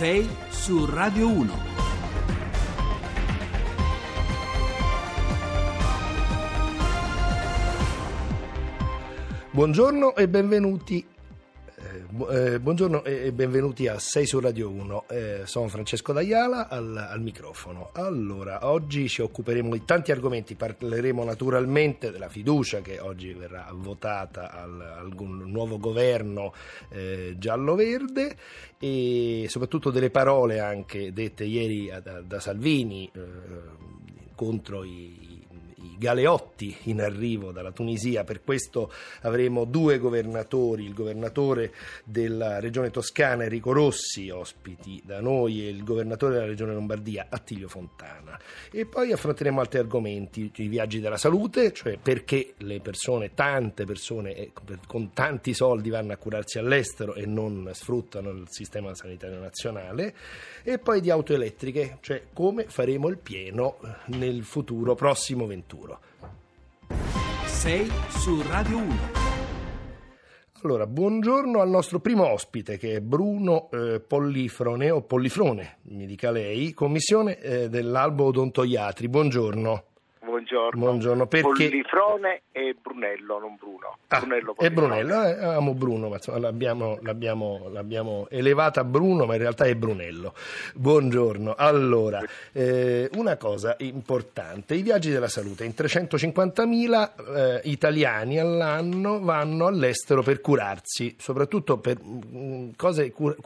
6 su Radio 1. Buongiorno e benvenuti. Eh, bu- buongiorno e benvenuti a 6 su Radio 1. Eh, sono Francesco D'Aiala al, al microfono. Allora, oggi ci occuperemo di tanti argomenti. Parleremo naturalmente della fiducia che oggi verrà votata al, al nuovo governo eh, giallo-verde e soprattutto delle parole anche dette ieri da, da Salvini eh, contro i galeotti in arrivo dalla Tunisia. Per questo avremo due governatori, il governatore della regione Toscana Enrico Rossi, ospiti da noi, e il governatore della regione Lombardia Attilio Fontana. E poi affronteremo altri argomenti, i viaggi della salute, cioè perché le persone, tante persone eh, con tanti soldi vanno a curarsi all'estero e non sfruttano il sistema sanitario nazionale, e poi di auto elettriche, cioè come faremo il pieno nel futuro prossimo venturo. 6 su Radio 1. Allora, buongiorno al nostro primo ospite che è Bruno eh, Pollifrone o Pollifrone, mi dica lei, commissione eh, dell'Albo Odontoiatri. Buongiorno. Buongiorno. Buongiorno, perché- Pollifrone e Brunello, non Bruno. Ah, Brunello e. Brunello, eh, amo Bruno, ma insomma, l'abbiamo, l'abbiamo- l'abbiamo elevata a Bruno, ma in realtà è Brunello. Buongiorno. Allora, eh, una cosa importante, i viaggi della salute, in 350.000 eh, italiani all'anno vanno all'estero per curarsi, soprattutto per mm, cose cur-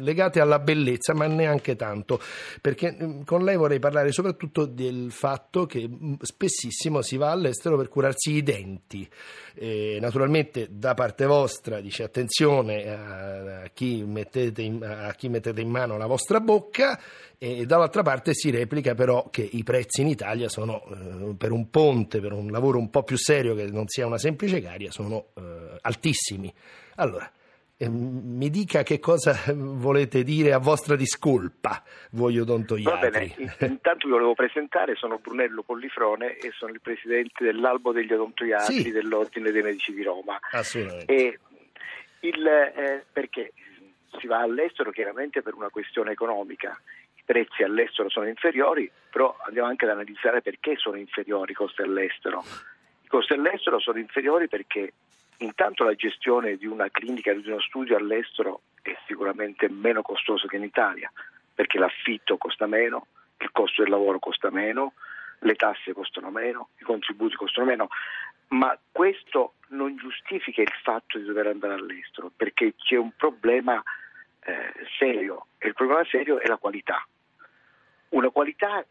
legate alla bellezza, ma neanche tanto, perché mm, con lei vorrei parlare soprattutto del fatto che mm, spessissimo si va all'estero per curarsi i denti. Eh, naturalmente da parte vostra dice attenzione a, a chi in, a chi mettete in mano la vostra bocca e dall'altra parte si replica però che i prezzi in Italia sono eh, per un ponte, per un lavoro un po' più serio che non sia una semplice caria, sono eh, altissimi. Allora, mi dica che cosa volete dire a vostra discolpa, voi Va odontoiatri. bene, in- intanto vi volevo presentare, sono Brunello Pollifrone e sono il presidente dell'Albo degli Odontoiatri Sì. dell'Ordine dei Medici di Roma. Assolutamente. E il, eh, perché si va all'estero chiaramente per una questione economica, i prezzi all'estero sono inferiori, però andiamo anche ad analizzare perché sono inferiori i costi all'estero. I costi all'estero sono inferiori perché intanto la gestione di una clinica, di uno studio all'estero è sicuramente meno costoso che in Italia, perché l'affitto costa meno, il costo del lavoro costa meno, le tasse costano meno, i contributi costano meno, ma questo non giustifica il fatto di dover andare all'estero, perché c'è un problema eh, serio e il problema serio è la qualità. Una qualità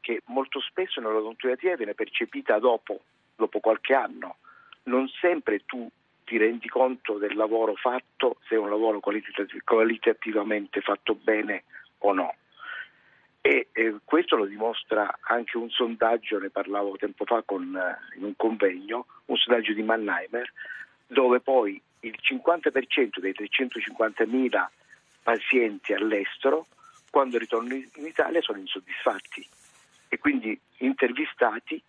che molto spesso nell'odontoiatria viene percepita dopo, dopo qualche anno. Non sempre tu ti rendi conto del lavoro fatto, se è un lavoro qualitati- qualitativamente fatto bene o no. E eh, questo lo dimostra anche un sondaggio, ne parlavo tempo fa con, eh, in un convegno, un sondaggio di Mannheimer, dove poi il 50% dei 350.000 pazienti all'estero, quando ritornano in Italia, sono insoddisfatti. E quindi intervistati,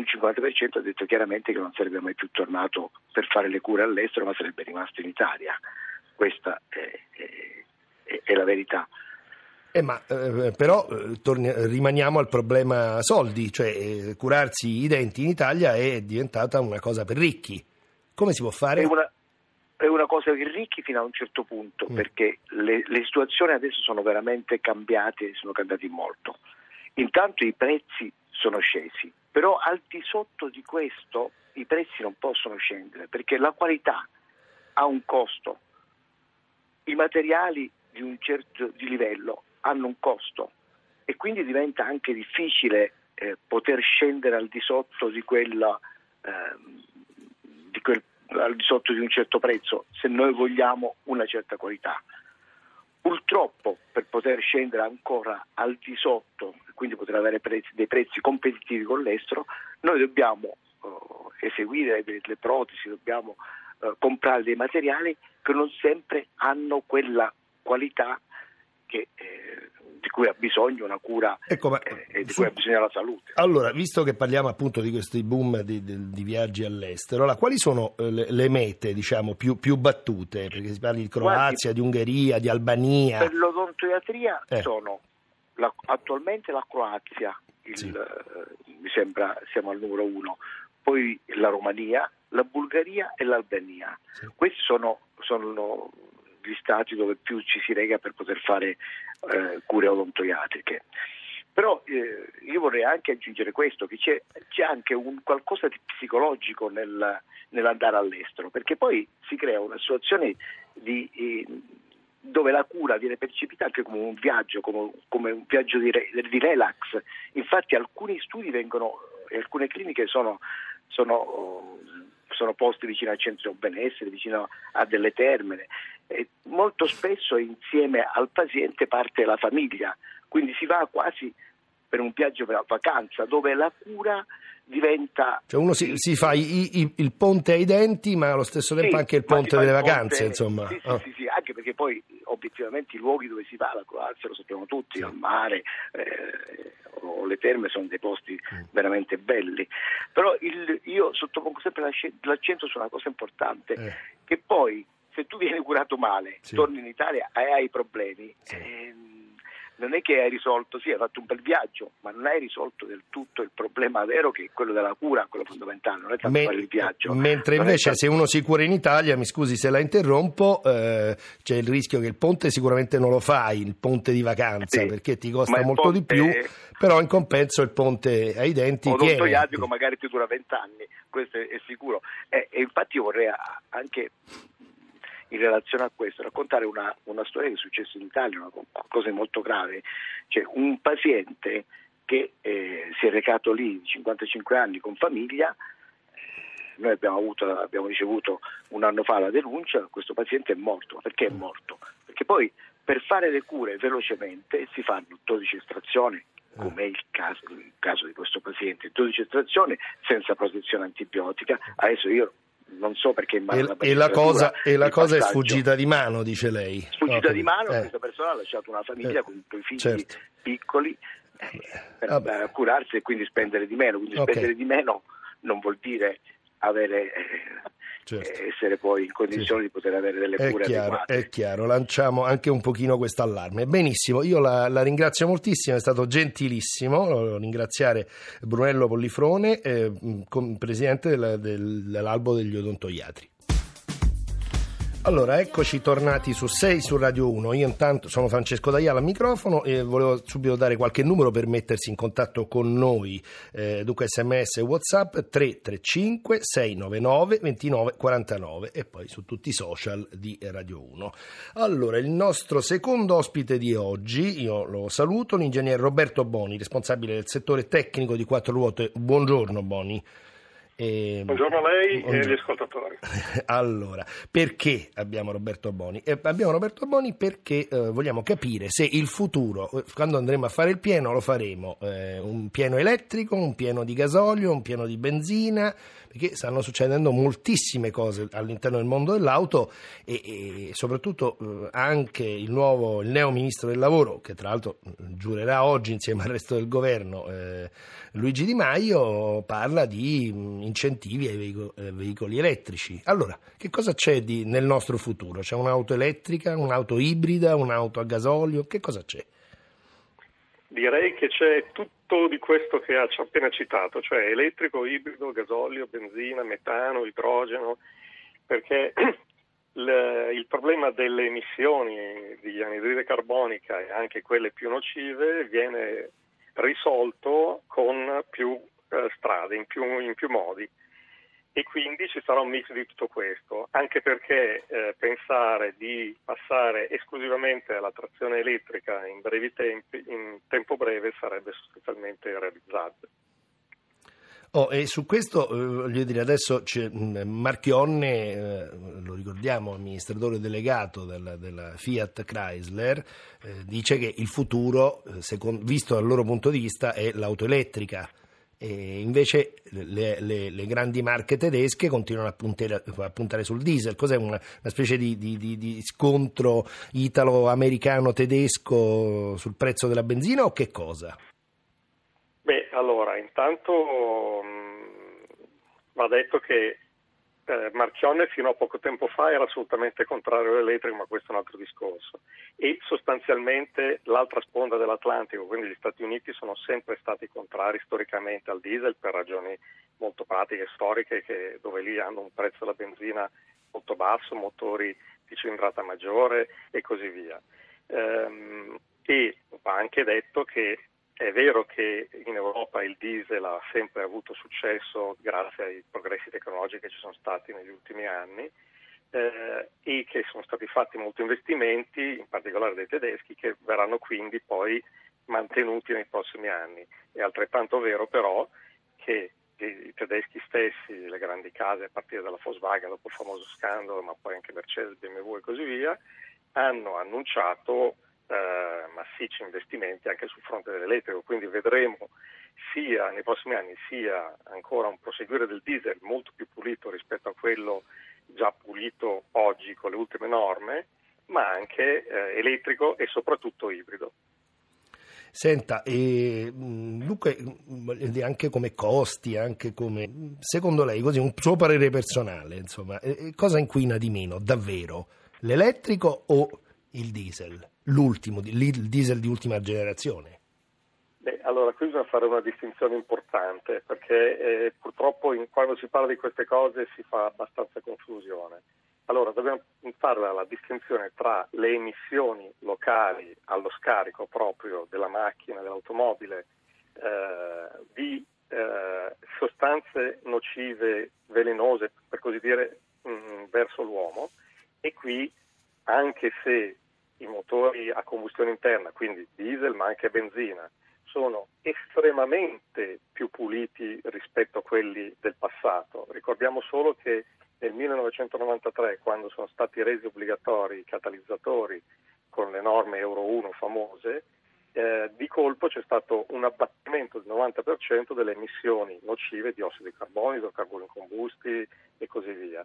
un 50% ha detto chiaramente che non sarebbe mai più tornato per fare le cure all'estero, ma sarebbe rimasto in Italia. Questa è- è- è- la verità. Eh, ma eh, però eh, torni- rimaniamo al problema soldi, cioè eh, curarsi i denti in Italia è diventata una cosa per ricchi. Come si può fare? È una, è una cosa per ricchi fino a un certo punto, Mm. perché le, le situazioni adesso sono veramente cambiate, sono cambiati molto. Intanto i prezzi sono scesi, però al di sotto di questo i prezzi non possono scendere, perché la qualità ha un costo, i materiali di un certo di livello hanno un costo. E quindi diventa anche difficile eh, poter scendere al di sotto di quella ehm, di quel, al di sotto di un certo prezzo se noi vogliamo una certa qualità. Purtroppo per poter scendere ancora al di sotto, quindi poter avere prezzi- dei prezzi competitivi con l'estero, noi dobbiamo eh, eseguire delle protesi, dobbiamo eh, comprare dei materiali che non sempre hanno quella qualità che, eh, di cui ha bisogno una cura Ecco, ma eh, e di su- cui ha bisogno la salute. Allora, visto che parliamo appunto di questi boom di, di- di viaggi all'estero, allora, quali sono eh, le, le mete diciamo, più, più battute? Perché si parla di Croazia, di Ungheria, di Albania. Per l'odontoiatria Eh. sono la- attualmente la Croazia, il, Sì. eh, mi sembra siamo al numero uno, poi la Romania, la Bulgaria e l'Albania. Sì. Questi sono, sono gli stati dove più ci si rega per poter fare eh, cure odontoiatriche. Però eh, io vorrei anche aggiungere questo, che c'è, c'è anche un qualcosa di psicologico nel- nell'andare all'estero, perché poi si crea una situazione di, eh, dove la cura viene percepita anche come un viaggio, come, come un viaggio di, re- di relax. Infatti alcuni studi vengono, e alcune cliniche sono, sono, sono poste vicino al centro benessere, vicino a delle terme. E molto spesso insieme al paziente parte la famiglia, quindi si va quasi per un viaggio per la vacanza, dove la cura diventa... Cioè uno si, si fa i- i- il ponte ai denti, ma allo stesso tempo Sì, anche il ponte delle il ponte- vacanze, insomma. Sì, sì, Oh. sì, sì, anche perché poi obiettivamente i luoghi dove si va, la Croazia lo sappiamo tutti, al mare eh, o le terme sono dei posti veramente belli. Però il- io sottopongo sempre l'ac- l'accento su una cosa importante, Eh. che poi se tu vieni curato male, Sì. torni in Italia e hai problemi, Sì. ehm, non è che hai risolto, sì, hai fatto un bel viaggio, ma non hai risolto del tutto il problema vero che è quello della cura, quello fondamentale, non è tanto Me- fare il viaggio. mentre Non invece tanto- se uno si cura in Italia, mi scusi se la interrompo, eh, c'è il rischio che il ponte sicuramente non lo fai, il ponte di vacanza, Sì, perché ti costa molto di ponte- più, però in compenso il ponte ai denti tiene. odontoiatrico magari ti dura vent'anni, questo è, è sicuro. E, e infatti io vorrei anche in relazione a questo raccontare una, una storia che è successa in Italia, una co- cosa molto grave. Cioè un paziente che eh, si è recato lì 55 anni con famiglia, noi abbiamo, avuto- abbiamo ricevuto un anno fa la denuncia, questo paziente è morto. Perché è morto? Perché poi per fare le cure velocemente si fanno 12 estrazioni, come è il caso, il caso di questo paziente, 12 estrazioni senza protezione antibiotica. Adesso io non so perché mano E, alla e la cosa, e la cosa è sfuggita di mano, dice lei. sfuggita No, di mano, eh. questa persona ha lasciato una famiglia Eh, con due figli certo. piccoli eh, per Vabbè. a curarsi e quindi spendere di meno. Quindi Ok. spendere di meno non vuol dire avere, eh, Certo. essere poi in condizioni di poter avere delle È cure chiaro, adeguate. è chiaro, lanciamo anche un pochino questo allarme. Benissimo, io la, la ringrazio moltissimo, è stato gentilissimo ringraziare Brunello Pollifrone, eh, presidente del- del- dell'Albo degli Odontoiatri. Allora, eccoci tornati su 6 su Radio 1. Io intanto sono Francesco D'Aiala al microfono e volevo subito dare qualche numero per mettersi in contatto con noi. Eh, dunque sms e whatsapp 335 699 2949 e poi su tutti i social di Radio 1. Allora, il nostro secondo ospite di oggi, io lo saluto, l'ingegnere Roberto Boni, responsabile del settore tecnico di quattro ruote. Buongiorno Boni. Eh, Buongiorno a lei e buongiorno. agli ascoltatori. Allora, perché abbiamo Roberto Boni? Eh, abbiamo Roberto Boni perché eh, vogliamo capire se il futuro, eh, quando andremo a fare il pieno, lo faremo eh, un pieno elettrico, un pieno di gasolio, un pieno di benzina, perché stanno succedendo moltissime cose all'interno del mondo dell'auto e, e soprattutto eh, anche il nuovo, il neo ministro del lavoro, che tra l'altro eh, giurerà oggi insieme al resto del governo, eh, Luigi Di Maio, parla di mh, incentivi ai veico- eh, veicoli elettrici. Allora, che cosa c'è di- nel nostro futuro? C'è un'auto elettrica, un'auto ibrida, un'auto a gasolio? Che cosa c'è? Direi che c'è tutto di questo che ha appena citato, cioè elettrico, ibrido, gasolio, benzina, metano, idrogeno, perché il, il problema delle emissioni di anidride carbonica e anche quelle più nocive viene risolto con più eh, strade, in più, in più modi. E quindi ci sarà un mix di tutto questo, anche perché eh, pensare di passare esclusivamente alla trazione elettrica in tempi, in tempo breve, sarebbe sostanzialmente irrealizzabile. Oh, e su questo eh, voglio dire adesso mh, Marchionne, eh, lo ricordiamo, amministratore delegato della, della Fiat Chrysler, eh, dice che il futuro, eh, secon- visto dal loro punto di vista, è l'auto elettrica. E invece le, le, le, grandi marche tedesche continuano a puntare, a puntare sul diesel. Cos'è una, una specie di, di, di, di scontro italo-americano-tedesco sul prezzo della benzina o che cosa? Beh, allora, intanto mh, mm, va detto che eh, Marchionne fino a poco tempo fa era assolutamente contrario all'elettrico, ma questo è un altro discorso. E sostanzialmente l'altra sponda dell'Atlantico, quindi gli Stati Uniti, sono sempre stati contrari storicamente al diesel per ragioni molto pratiche, storiche, che, dove lì hanno un prezzo della benzina molto basso, motori di cilindrata maggiore e così via. Ehm, e va anche detto che è vero che in Europa il diesel ha sempre avuto successo grazie ai progressi tecnologici che ci sono stati negli ultimi anni eh, e che sono stati fatti molti investimenti, in particolare dai tedeschi, che verranno quindi poi mantenuti nei prossimi anni. È altrettanto vero però che i tedeschi stessi, le grandi case a partire dalla Volkswagen dopo il famoso scandalo, ma poi anche Mercedes, BMW e così via, hanno annunciato eh, massicci investimenti anche sul fronte dell'elettrico, quindi vedremo sia nei prossimi anni sia ancora un proseguire del diesel molto più pulito rispetto a quello già pulito oggi con le ultime norme, ma anche eh, elettrico e soprattutto ibrido. Senta, e, Luca, anche come costi, anche come secondo lei, così un suo parere personale, insomma, cosa inquina di meno davvero? L'elettrico o il diesel? L'ultimo, il diesel di ultima generazione? Beh, allora qui bisogna fare una distinzione importante perché eh, purtroppo in, quando si parla di queste cose si fa abbastanza confusione. Allora dobbiamo fare la, distinzione tra le emissioni locali allo scarico proprio della macchina, dell'automobile, eh, di eh, sostanze nocive, velenose, per così dire, mh, mm, verso l'uomo e qui anche se i motori a combustione interna, quindi diesel ma anche benzina, sono estremamente più puliti rispetto a quelli del passato. Ricordiamo solo che nel 1993, quando sono stati resi obbligatori i catalizzatori con le norme Euro 1 famose, eh, di colpo c'è stato un abbattimento del 90% delle emissioni nocive di ossido di carbonio, idrocarburi incombusti e così via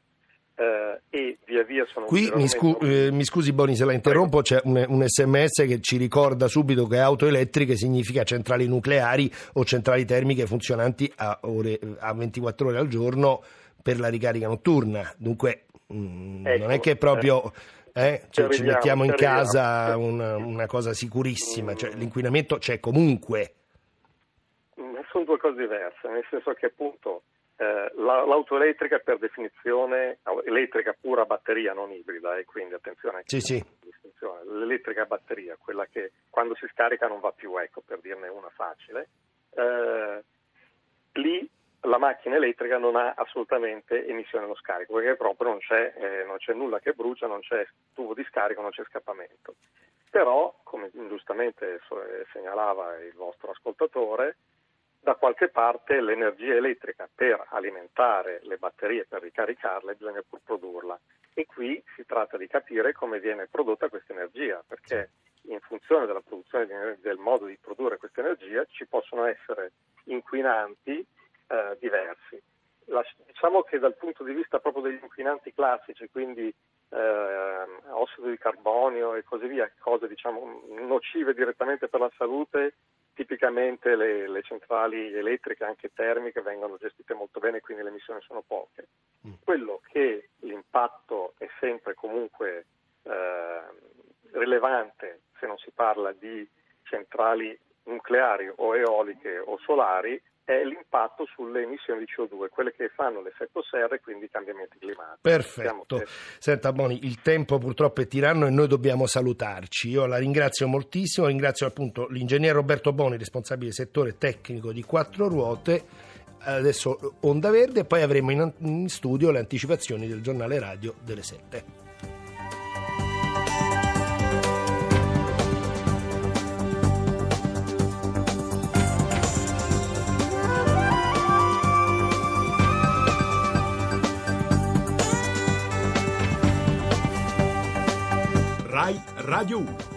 eh, e via via sono... Qui mi, scu- eh, mi, scusi Boni se la interrompo, c'è un, un, sms che ci ricorda subito che auto elettriche significa centrali nucleari o centrali termiche funzionanti a, ore, a 24 ore al giorno per la ricarica notturna. Dunque mh, mm, ecco, non è che proprio... Eh, cioè, ci mettiamo in casa una, una, cosa sicurissima, cioè, l'inquinamento c'è comunque. Sono due cose diverse, nel senso che appunto eh, l'auto elettrica per definizione elettrica pura batteria, non ibrida, e quindi attenzione sì, sì. l'elettrica batteria, quella che quando si scarica non va più, ecco, per dirne una facile, eh, lì la macchina elettrica non ha assolutamente emissione dello scarico, perché proprio non c'è, eh, non c'è nulla che brucia, non c'è tubo di scarico, non c'è scappamento. Però, come giustamente segnalava il vostro ascoltatore, da qualche parte l'energia elettrica per alimentare le batterie, per ricaricarle, bisogna pur produrla. E qui si tratta di capire come viene prodotta questa energia, perché in funzione della produzione di, del modo di produrre questa energia ci possono essere inquinanti eh, diversi. La, diciamo che dal punto di vista proprio degli inquinanti classici, quindi eh, ossido di carbonio e così via, cose diciamo, nocive direttamente per la salute, tipicamente le, le, centrali elettriche, anche termiche, vengono gestite molto bene, quindi le emissioni sono poche. Mm. Quello che l'impatto è sempre comunque eh, rilevante se non si parla di centrali nucleari o eoliche o solari è l'impatto sulle emissioni di CO2, quelle che fanno l'effetto serra e quindi i cambiamenti climatici. Perfetto. Che... Senta Boni, il tempo purtroppo è tiranno e noi dobbiamo salutarci. Io la ringrazio moltissimo, ringrazio appunto l'ingegnere Roberto Boni, responsabile settore tecnico di quattro ruote. Adesso Onda Verde e poi avremo in, in studio le anticipazioni del giornale radio delle 7. Radio 1.